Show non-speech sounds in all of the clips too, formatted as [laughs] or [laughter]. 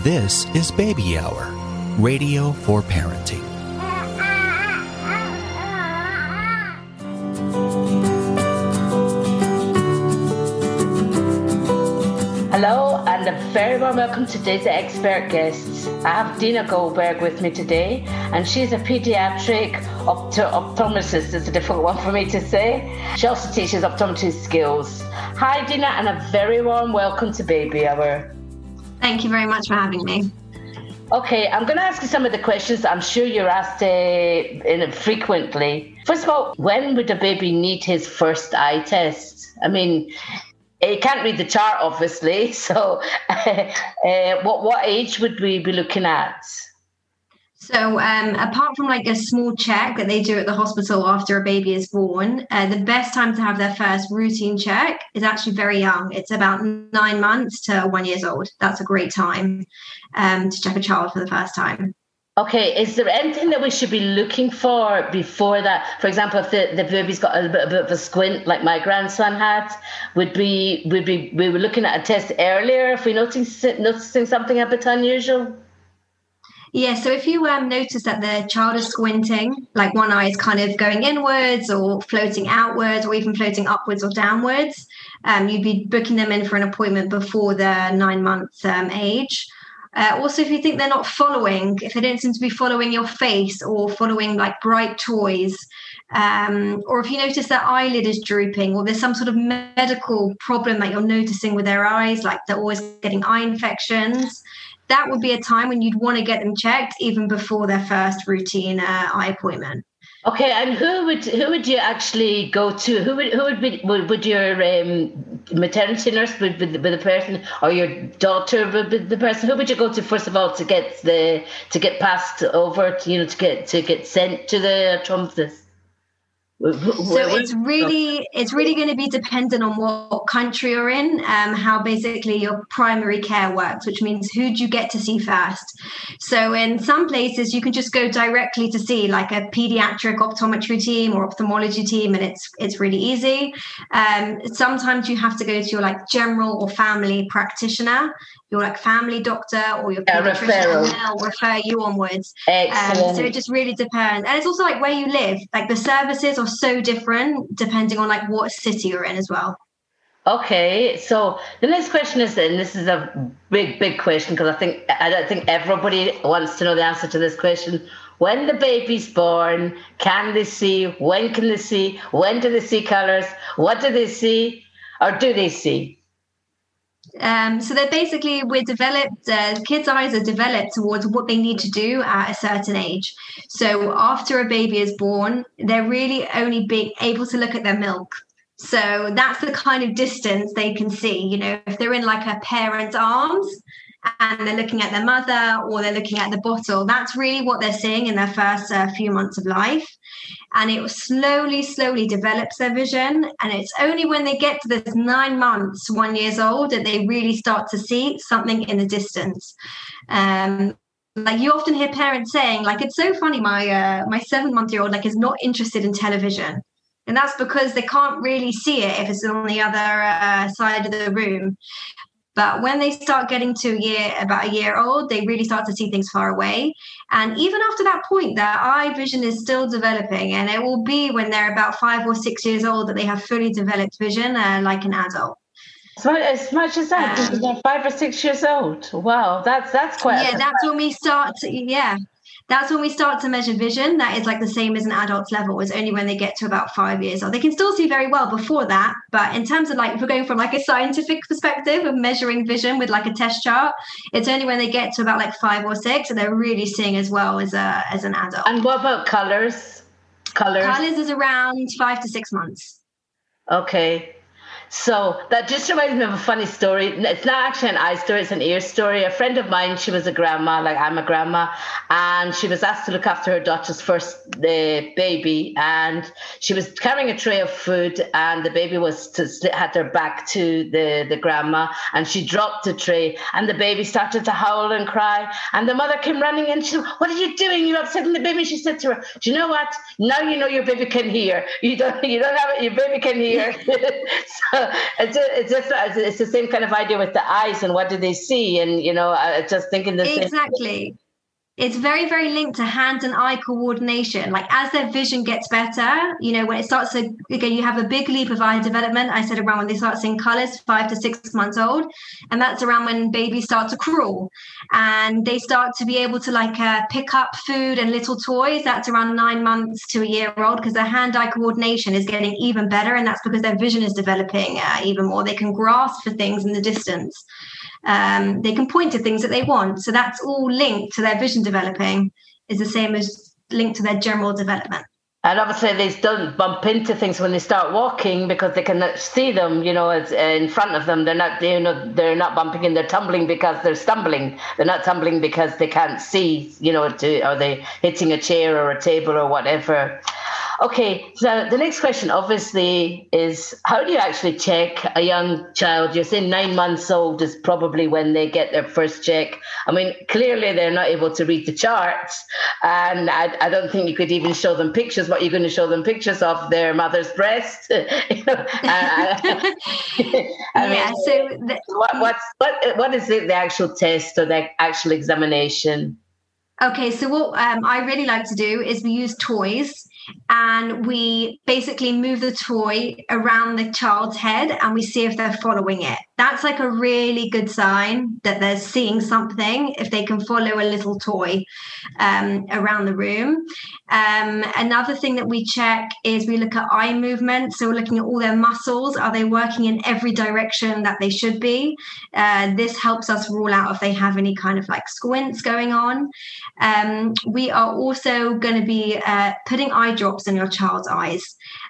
This is Baby Hour, radio for parenting. Hello, and a very warm welcome to today's expert guests. I have Dina Goldberg with me today, and she's a pediatric opto- optometrist. It's a difficult one for me to say. She also teaches optometry skills. Hi, Dina, and a very warm welcome to Baby Hour. Thank you very much for having me. Okay, I'm going to ask you some of the questions I'm sure you're asked uh, in frequently. First of all, when would a baby need his first eye test? I mean, he can't read the chart, obviously. [laughs] So, [laughs] uh, what what age would we be looking at? So, um, apart from like a small check that they do at the hospital after a baby is born, uh, the best time to have their first routine check is actually very young. It's about nine months to one years old. That's a great time um, to check a child for the first time. Okay, is there anything that we should be looking for before that? For example, if the, the baby's got a bit, a bit of a squint, like my grandson had, would be would be we were looking at a test earlier if we noticing noticing something a bit unusual. Yeah, so if you um, notice that the child is squinting, like one eye is kind of going inwards or floating outwards or even floating upwards or downwards, um, you'd be booking them in for an appointment before the nine month um, age. Uh, also, if you think they're not following, if they don't seem to be following your face or following like bright toys, um, or if you notice their eyelid is drooping, or there's some sort of medical problem that you're noticing with their eyes, like they're always getting eye infections, that would be a time when you'd want to get them checked even before their first routine uh, eye appointment. Okay, and who would who would you actually go to? Who would who would be would, would your um, maternity nurse be, be, the person, or your daughter be the person? Who would you go to first of all to get the to get passed over? To, you know, to get to get sent to the optometrist so it's really it's really going to be dependent on what country you're in um, how basically your primary care works which means who do you get to see first. So in some places you can just go directly to see like a pediatric optometry team or ophthalmology team and it's it's really easy. Um, sometimes you have to go to your like general or family practitioner your like family doctor or your pediatrician will refer you onwards. Um, so it just really depends. And it's also like where you live. Like the services are so different depending on like what city you're in as well. Okay, so the next question is, and this is a big, big question because I think I don't think everybody wants to know the answer to this question. When the baby's born, can they see? When can they see? When do they see colors? What do they see, or do they see? Um, so they're basically we're developed. Uh, kids' eyes are developed towards what they need to do at a certain age. So after a baby is born, they're really only being able to look at their milk. So that's the kind of distance they can see. You know, if they're in like a parent's arms and they're looking at their mother or they're looking at the bottle, that's really what they're seeing in their first uh, few months of life and it slowly, slowly develops their vision. And it's only when they get to this nine months, one years old, that they really start to see something in the distance. Um, like you often hear parents saying, like it's so funny, my uh, my seven month year old like is not interested in television. And that's because they can't really see it if it's on the other uh, side of the room. But when they start getting to a year, about a year old, they really start to see things far away. And even after that point, their eye vision is still developing. And it will be when they're about five or six years old that they have fully developed vision uh, like an adult. So as much as that, um, five or six years old. Wow, that's that's quite. Yeah, that's when we start. To, yeah, that's when we start to measure vision. That is like the same as an adult's level. Is only when they get to about five years old. They can still see very well before that, but in terms of like if we're going from like a scientific perspective of measuring vision with like a test chart, it's only when they get to about like five or six and they're really seeing as well as a as an adult. And what about colors? Colors. Colors is around five to six months. Okay. So that just reminds me of a funny story. It's not actually an eye story, it's an ear story. A friend of mine, she was a grandma, like I'm a grandma, and she was asked to look after her daughter's first uh, baby. And she was carrying a tray of food, and the baby was to had her back to the, the grandma, and she dropped the tray, and the baby started to howl and cry. And the mother came running in. She, said, What are you doing? You're upsetting the baby. She said to her, Do you know what? Now you know your baby can hear. You don't, [laughs] you don't have it, your baby can hear. [laughs] so, [laughs] it's, it's just it's the same kind of idea with the eyes and what do they see, and you know, just thinking the same exactly it's very very linked to hand and eye coordination. Like as their vision gets better you know when it starts to again you have a big leap of eye development. I said around when they start seeing colors five to six months old and that's around when babies start to crawl. And they start to be able to like uh, pick up food and little toys that's around nine months to a year old because their hand eye coordination is getting even better and that's because their vision is developing uh, even more. They can grasp for things in the distance um, they can point to things that they want. So that's all linked to their vision developing, is the same as linked to their general development. And obviously, they don't bump into things when they start walking because they can see them. You know, it's in front of them. They're not, you know, they're not bumping in. They're tumbling because they're stumbling. They're not tumbling because they can't see. You know, to, are they hitting a chair or a table or whatever? Okay, so the next question obviously is how do you actually check a young child? You're saying nine months old is probably when they get their first check. I mean, clearly they're not able to read the charts, and I, I don't think you could even show them pictures. What you're going to show them pictures of their mother's breast? [laughs] you know, [laughs] I, I yeah. So the, what, what's what what is it, the actual test or the actual examination? Okay, so what um, I really like to do is we use toys and we basically move the toy around the child's head and we see if they're following it. That's like a really good sign that they're seeing something if they can follow a little toy um, around the room. Um, another thing that we check is we look at eye movement. So we're looking at all their muscles. Are they working in every direction that they should be? Uh, this helps us rule out if they have any kind of like squints going on. Um, we are also going to be uh, putting eye drops in your child's eyes.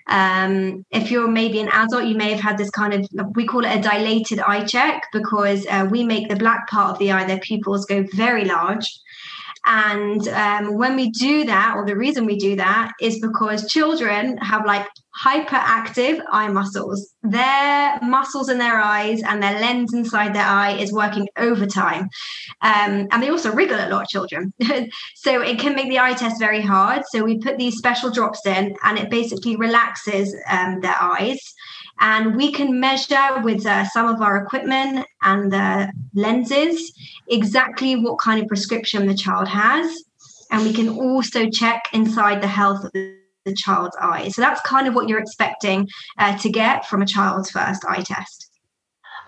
Um, if you're maybe an adult, you may have had this kind of, we call it a dilated eye check because uh, we make the black part of the eye, their pupils go very large. And um, when we do that, or the reason we do that is because children have like hyperactive eye muscles. Their muscles in their eyes and their lens inside their eye is working overtime. Um, and they also wriggle a lot, children. [laughs] so it can make the eye test very hard. So we put these special drops in and it basically relaxes um, their eyes. And we can measure with uh, some of our equipment and the lenses exactly what kind of prescription the child has. And we can also check inside the health of the child's eye. So that's kind of what you're expecting uh, to get from a child's first eye test.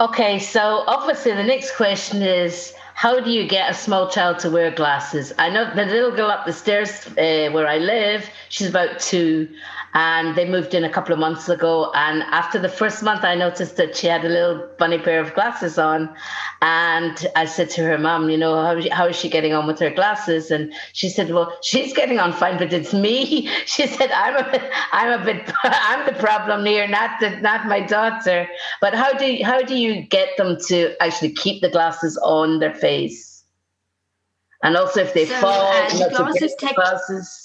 Okay, so obviously the next question is how do you get a small child to wear glasses? I know the little girl up the stairs uh, where I live, she's about two, and they moved in a couple of months ago. And after the first month, I noticed that she had a little bunny pair of glasses on. And I said to her mom, you know, how, how is she getting on with her glasses? And she said, well, she's getting on fine, but it's me. [laughs] She said, I'm a bit, I'm a bit, [laughs] I'm the problem here, not the, not my daughter. But how do how do you get them to actually keep the glasses on their face? And also, if they so, fall, uh, glasses, take- glasses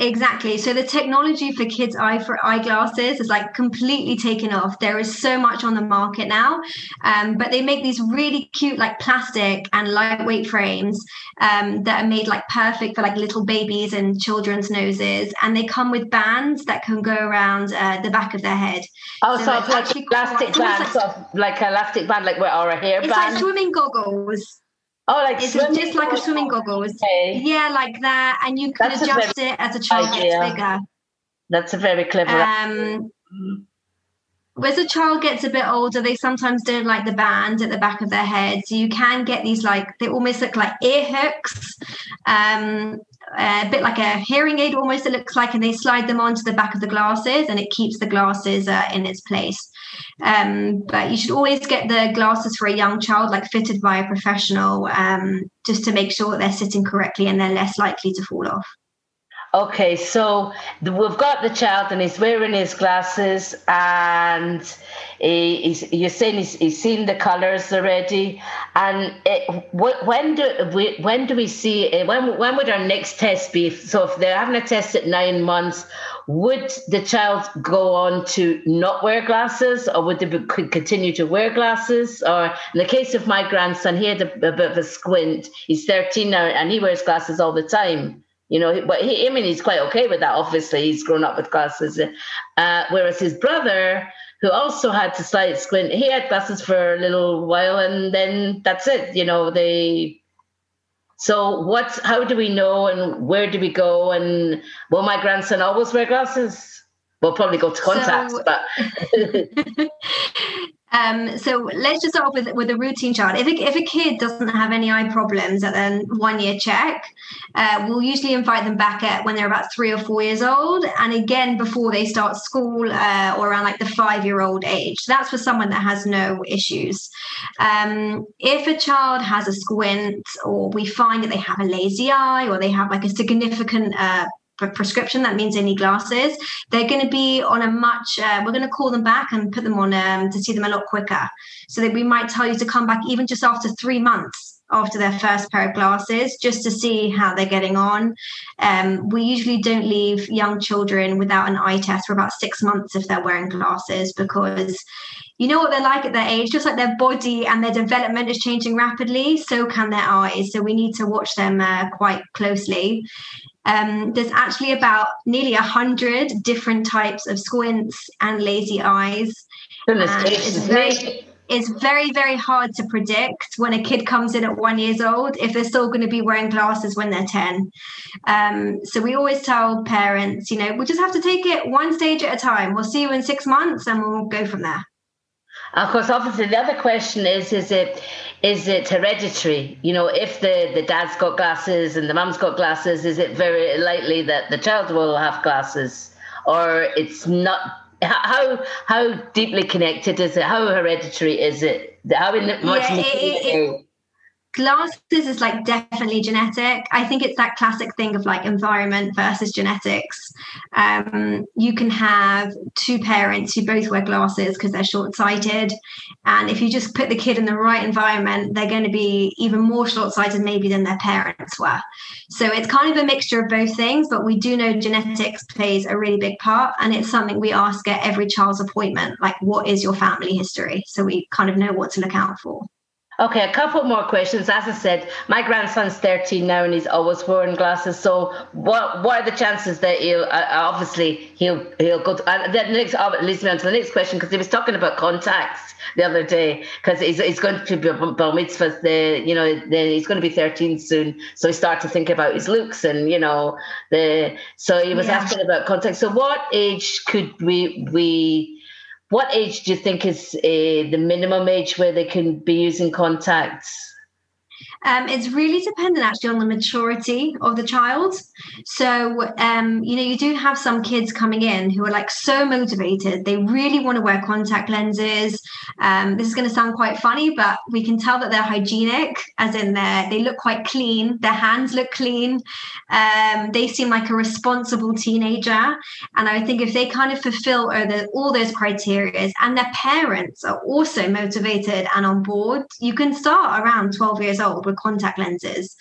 Exactly. So the technology for kids' eye for eyeglasses is like completely taken off. There is so much on the market now, um, but they make these really cute, like plastic and lightweight frames um, that are made like perfect for like little babies and children's noses, and they come with bands that can go around uh, the back of their head. Oh, so, so it's like elastic band, like, sort of like elastic band, like or a hair it's band. It's like swimming goggles. Oh, like it's just like a swimming goggles. Okay. Yeah, like that, and you can That's adjust it as a child idea. gets bigger. That's a very clever. Um, as a child gets a bit older, they sometimes don't like the band at the back of their head. So you can get these like they almost look like ear hooks, um, a bit like a hearing aid almost. It looks like, and they slide them onto the back of the glasses, and it keeps the glasses uh, in its place. Um, but you should always get the glasses for a young child, like fitted by a professional, um, just to make sure that they're sitting correctly and they're less likely to fall off. Okay, so we've got the child and he's wearing his glasses, and he, he's, you're saying he's, he's seen the colors already. And it, when do we when do we see eh, when when would our next test be? So if they're having a test at nine months, would the child go on to not wear glasses, or would they be, continue to wear glasses? Or in the case of my grandson, he had a, a bit of a squint. He's 13 now, and he wears glasses all the time you know but he, i mean he's quite okay with that obviously he's grown up with glasses uh, whereas his brother who also had to slight squint. He had glasses for a little while, and then that's it. You know, they. So what's how do we know, and where do we go, and will my grandson always wear glasses? We'll probably go to contacts, so, but [laughs] [laughs] [laughs] Um, so let's just start with with a routine child. If a, if a kid doesn't have any eye problems at the one year check, uh, we'll usually invite them back at when they're about three or four years old, and again before they start school uh, or around like the five year old age. That's for someone that has no issues. Um, if a child has a squint, or we find that they have a lazy eye, or they have like a significant uh, prescription that means need glasses they're going to be on a much uh, we're going to call them back and put them on um, to see them a lot quicker. So that we might tell you to come back even just after three months after their first pair of glasses just to see how they're getting on. Um, we usually don't leave young children without an eye test for about six months if they're wearing glasses because you know what they're like at their age just like their body and their development is changing rapidly so can their eyes. So we need to watch them uh, quite closely um, there's actually about nearly a hundred different types of squints and lazy eyes. it's very, it's very, very hard to predict when a kid comes in at one years old if they're still going to be wearing glasses when they're 10. Um, so we always tell parents, you know, we just have to take it one stage at a time. We'll see you in six months and we'll go from there. Of course, obviously, the other question is: is it is it hereditary? You know, if the the dad's got glasses and the mum's got glasses, is it very likely that the child will have glasses, or it's not? How how deeply connected is it? How hereditary is it? How much? Yeah, it, it, glasses is like definitely genetic. I think it's that classic thing of like environment versus genetics. Um, you can have two parents who both wear glasses because they're short-sighted and if you just put the kid in the right environment they're going to be even more short-sighted maybe than their parents were. So it's kind of a mixture of both things but we do know genetics plays a really big part and it's something we ask at every child's appointment like what is your family history? So we kind of know what to look out for Okay, a couple more questions. As I said, my grandson's 13 now and he's always wearing glasses. So, what what are the chances that he'll uh, obviously he'll he'll go? To, uh, that next uh, leads me on to the next question because he was talking about contacts the other day because he's, he's going to be bar mitzvah. The you know the, he's going to be 13 soon, so he started to think about his looks and you know the. So he was yeah. asking about contacts. So, what age could we we what age do you think is uh, the minimum age where they can be using contacts? Um, it's really dependent actually on the maturity of the child. So, um, you know, you do have some kids coming in who are like so motivated. They really want to wear contact lenses. Um, this is going to sound quite funny, but we can tell that they're hygienic, as in they they look quite clean. Their hands look clean. Um, they seem like a responsible teenager. And I think if they kind of fulfill all, the, all those criteria and their parents are also motivated and on board, you can start around 12 years old with contact lenses.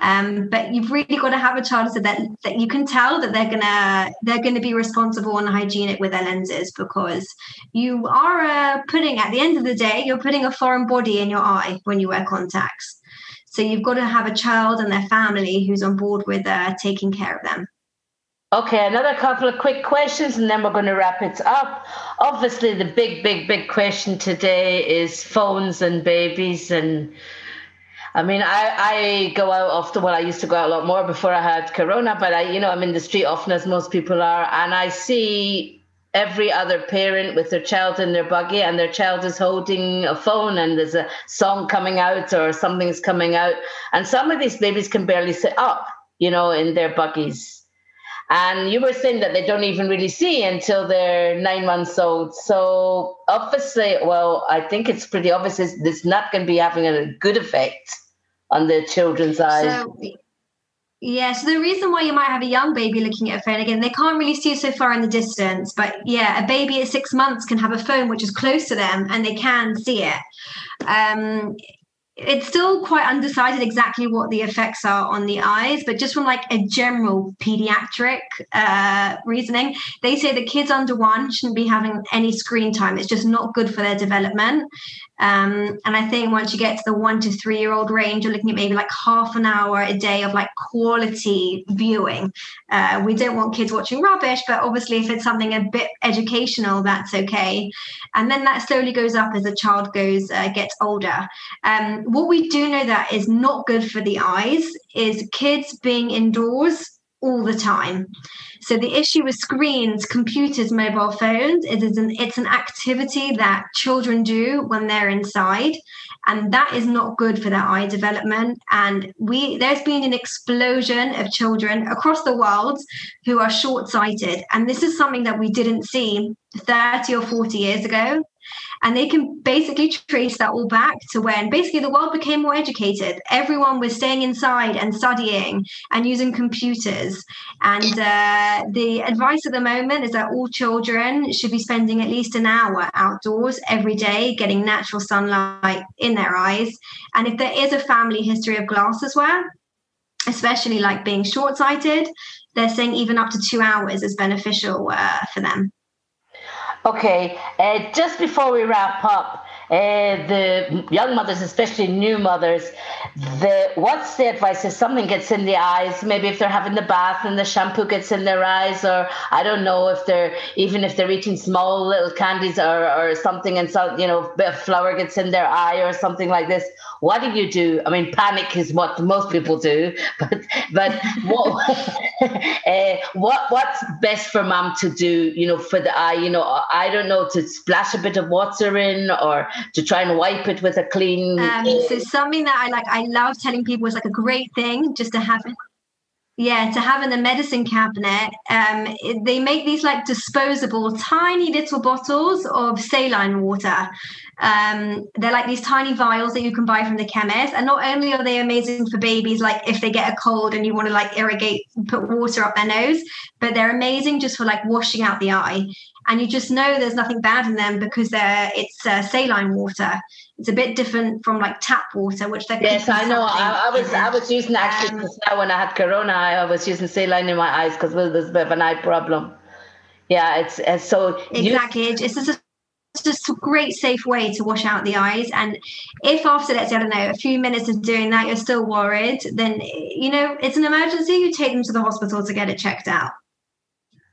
Um, but you've really got to have a child so that, that you can tell that they're gonna they're gonna be responsible and hygienic with their lenses because you are uh, putting at the end of the day you're putting a foreign body in your eye when you wear contacts. So you've got to have a child and their family who's on board with uh, taking care of them. Okay, another couple of quick questions and then we're going to wrap it up. Obviously, the big, big, big question today is phones and babies and I mean, I, I go out often. Well, I used to go out a lot more before I had Corona, but I, you know, I'm in the street often as most people are, and I see every other parent with their child in their buggy and their child is holding a phone and there's a song coming out or something's coming out and some of these babies can barely sit up you know in their buggies and you were saying that they don't even really see until they're nine months old so obviously well i think it's pretty obvious it's not going to be having a good effect on the children's eyes. So, yeah, so the reason why you might have a young baby looking at a phone again, they can't really see so far in the distance. But yeah, a baby at six months can have a phone which is close to them and they can see it. Um, it's still quite undecided exactly what the effects are on the eyes, but just from like a general pediatric uh, reasoning, they say the kids under one shouldn't be having any screen time. It's just not good for their development. Um, and I think once you get to the one to three year old range, you're looking at maybe like half an hour a day of like quality viewing. Uh, we don't want kids watching rubbish, but obviously, if it's something a bit educational, that's okay. And then that slowly goes up as a child goes uh, gets older. Um, what we do know that is not good for the eyes is kids being indoors all the time. So the issue with screens, computers, mobile phones is, is an, it's an activity that children do when they're inside, and that is not good for their eye development. And we there's been an explosion of children across the world who are short-sighted, and this is something that we didn't see 30 or 40 years ago. And they can basically trace that all back to when basically the world became more educated. Everyone was staying inside and studying and using computers. And uh, the advice at the moment is that all children should be spending at least an hour outdoors every day, getting natural sunlight in their eyes. And if there is a family history of glasses wear, especially like being short sighted, they're saying even up to two hours is beneficial uh, for them. Okay, uh, just before we wrap up, uh, the young mothers, especially new mothers, the what's the advice if something gets in the eyes? Maybe if they're having the bath and the shampoo gets in their eyes, or I don't know if they're even if they're eating small little candies or, or something, and so you know, a bit of flour gets in their eye or something like this. What do you do? I mean, panic is what most people do, [laughs] but but what [laughs] uh, what what's best for mom to do? You know, for the eye. You know, I don't know to splash a bit of water in or to try and wipe it with a clean. Um, so something that I like, I love telling people is like a great thing just to have. It. Yeah, to have in the medicine cabinet, um, it, they make these like disposable, tiny little bottles of saline water. Um, they're like these tiny vials that you can buy from the chemist, and not only are they amazing for babies, like if they get a cold and you want to like irrigate, put water up their nose, but they're amazing just for like washing out the eye and you just know there's nothing bad in them because they're it's uh, saline water. It's a bit different from like tap water, which they're yes, I know. I, I, was I was using actually um, now when I had corona, I was using saline in my eyes because well, there's a bit of an eye problem. Yeah, it's, it's so exactly. You, it's just it's just a great safe way to wash out the eyes and if after let's say i don't know a few minutes of doing that you're still worried then you know it's an emergency you take them to the hospital to get it checked out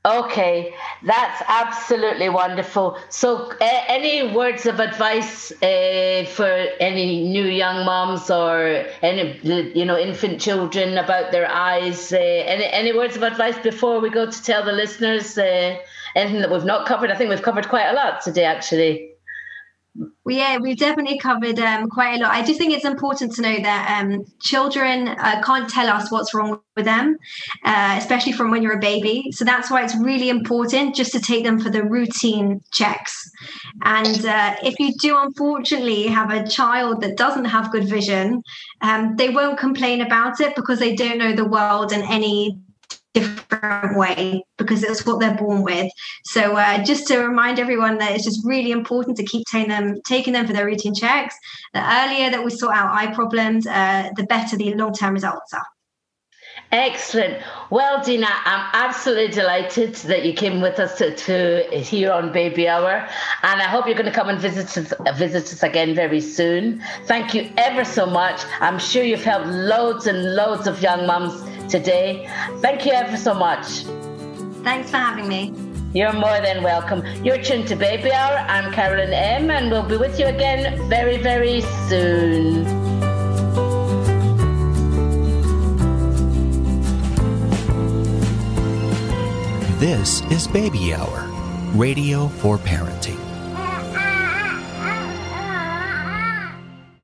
Okay, that's absolutely wonderful. So, uh, any words of advice uh, for any new young moms or any you know infant children about their eyes? Uh, any any words of advice before we go to tell the listeners anything that we've not covered? I think we've covered quite a lot today, actually. Well, yeah, we've definitely covered um, quite a lot. I just think it's important to know that um, children uh, can't tell us what's wrong with them, uh, especially from when you're a baby. So that's why it's really important just to take them for the routine checks. And uh, if you do, unfortunately, have a child that doesn't have good vision, um, they won't complain about it because they don't know the world and any different way because it's what they're born with. So uh, just to remind everyone that it's just really important to keep taking them taking them for their routine checks. The earlier that we sort out eye problems, uh, the better the long term results are. Excellent. Well, Dina, I'm absolutely delighted that you came with us to, to here on Baby Hour, and I hope you're going to come and visit us, visit us again very soon. Thank you ever so much. I'm sure you've helped loads and loads of young mums today. Thank you ever so much. Thanks for having me. You're more than welcome. You're tuned to Baby Hour. I'm Carolyn M, and we'll be with you again very, very soon. This is Baby Hour, radio for parenting.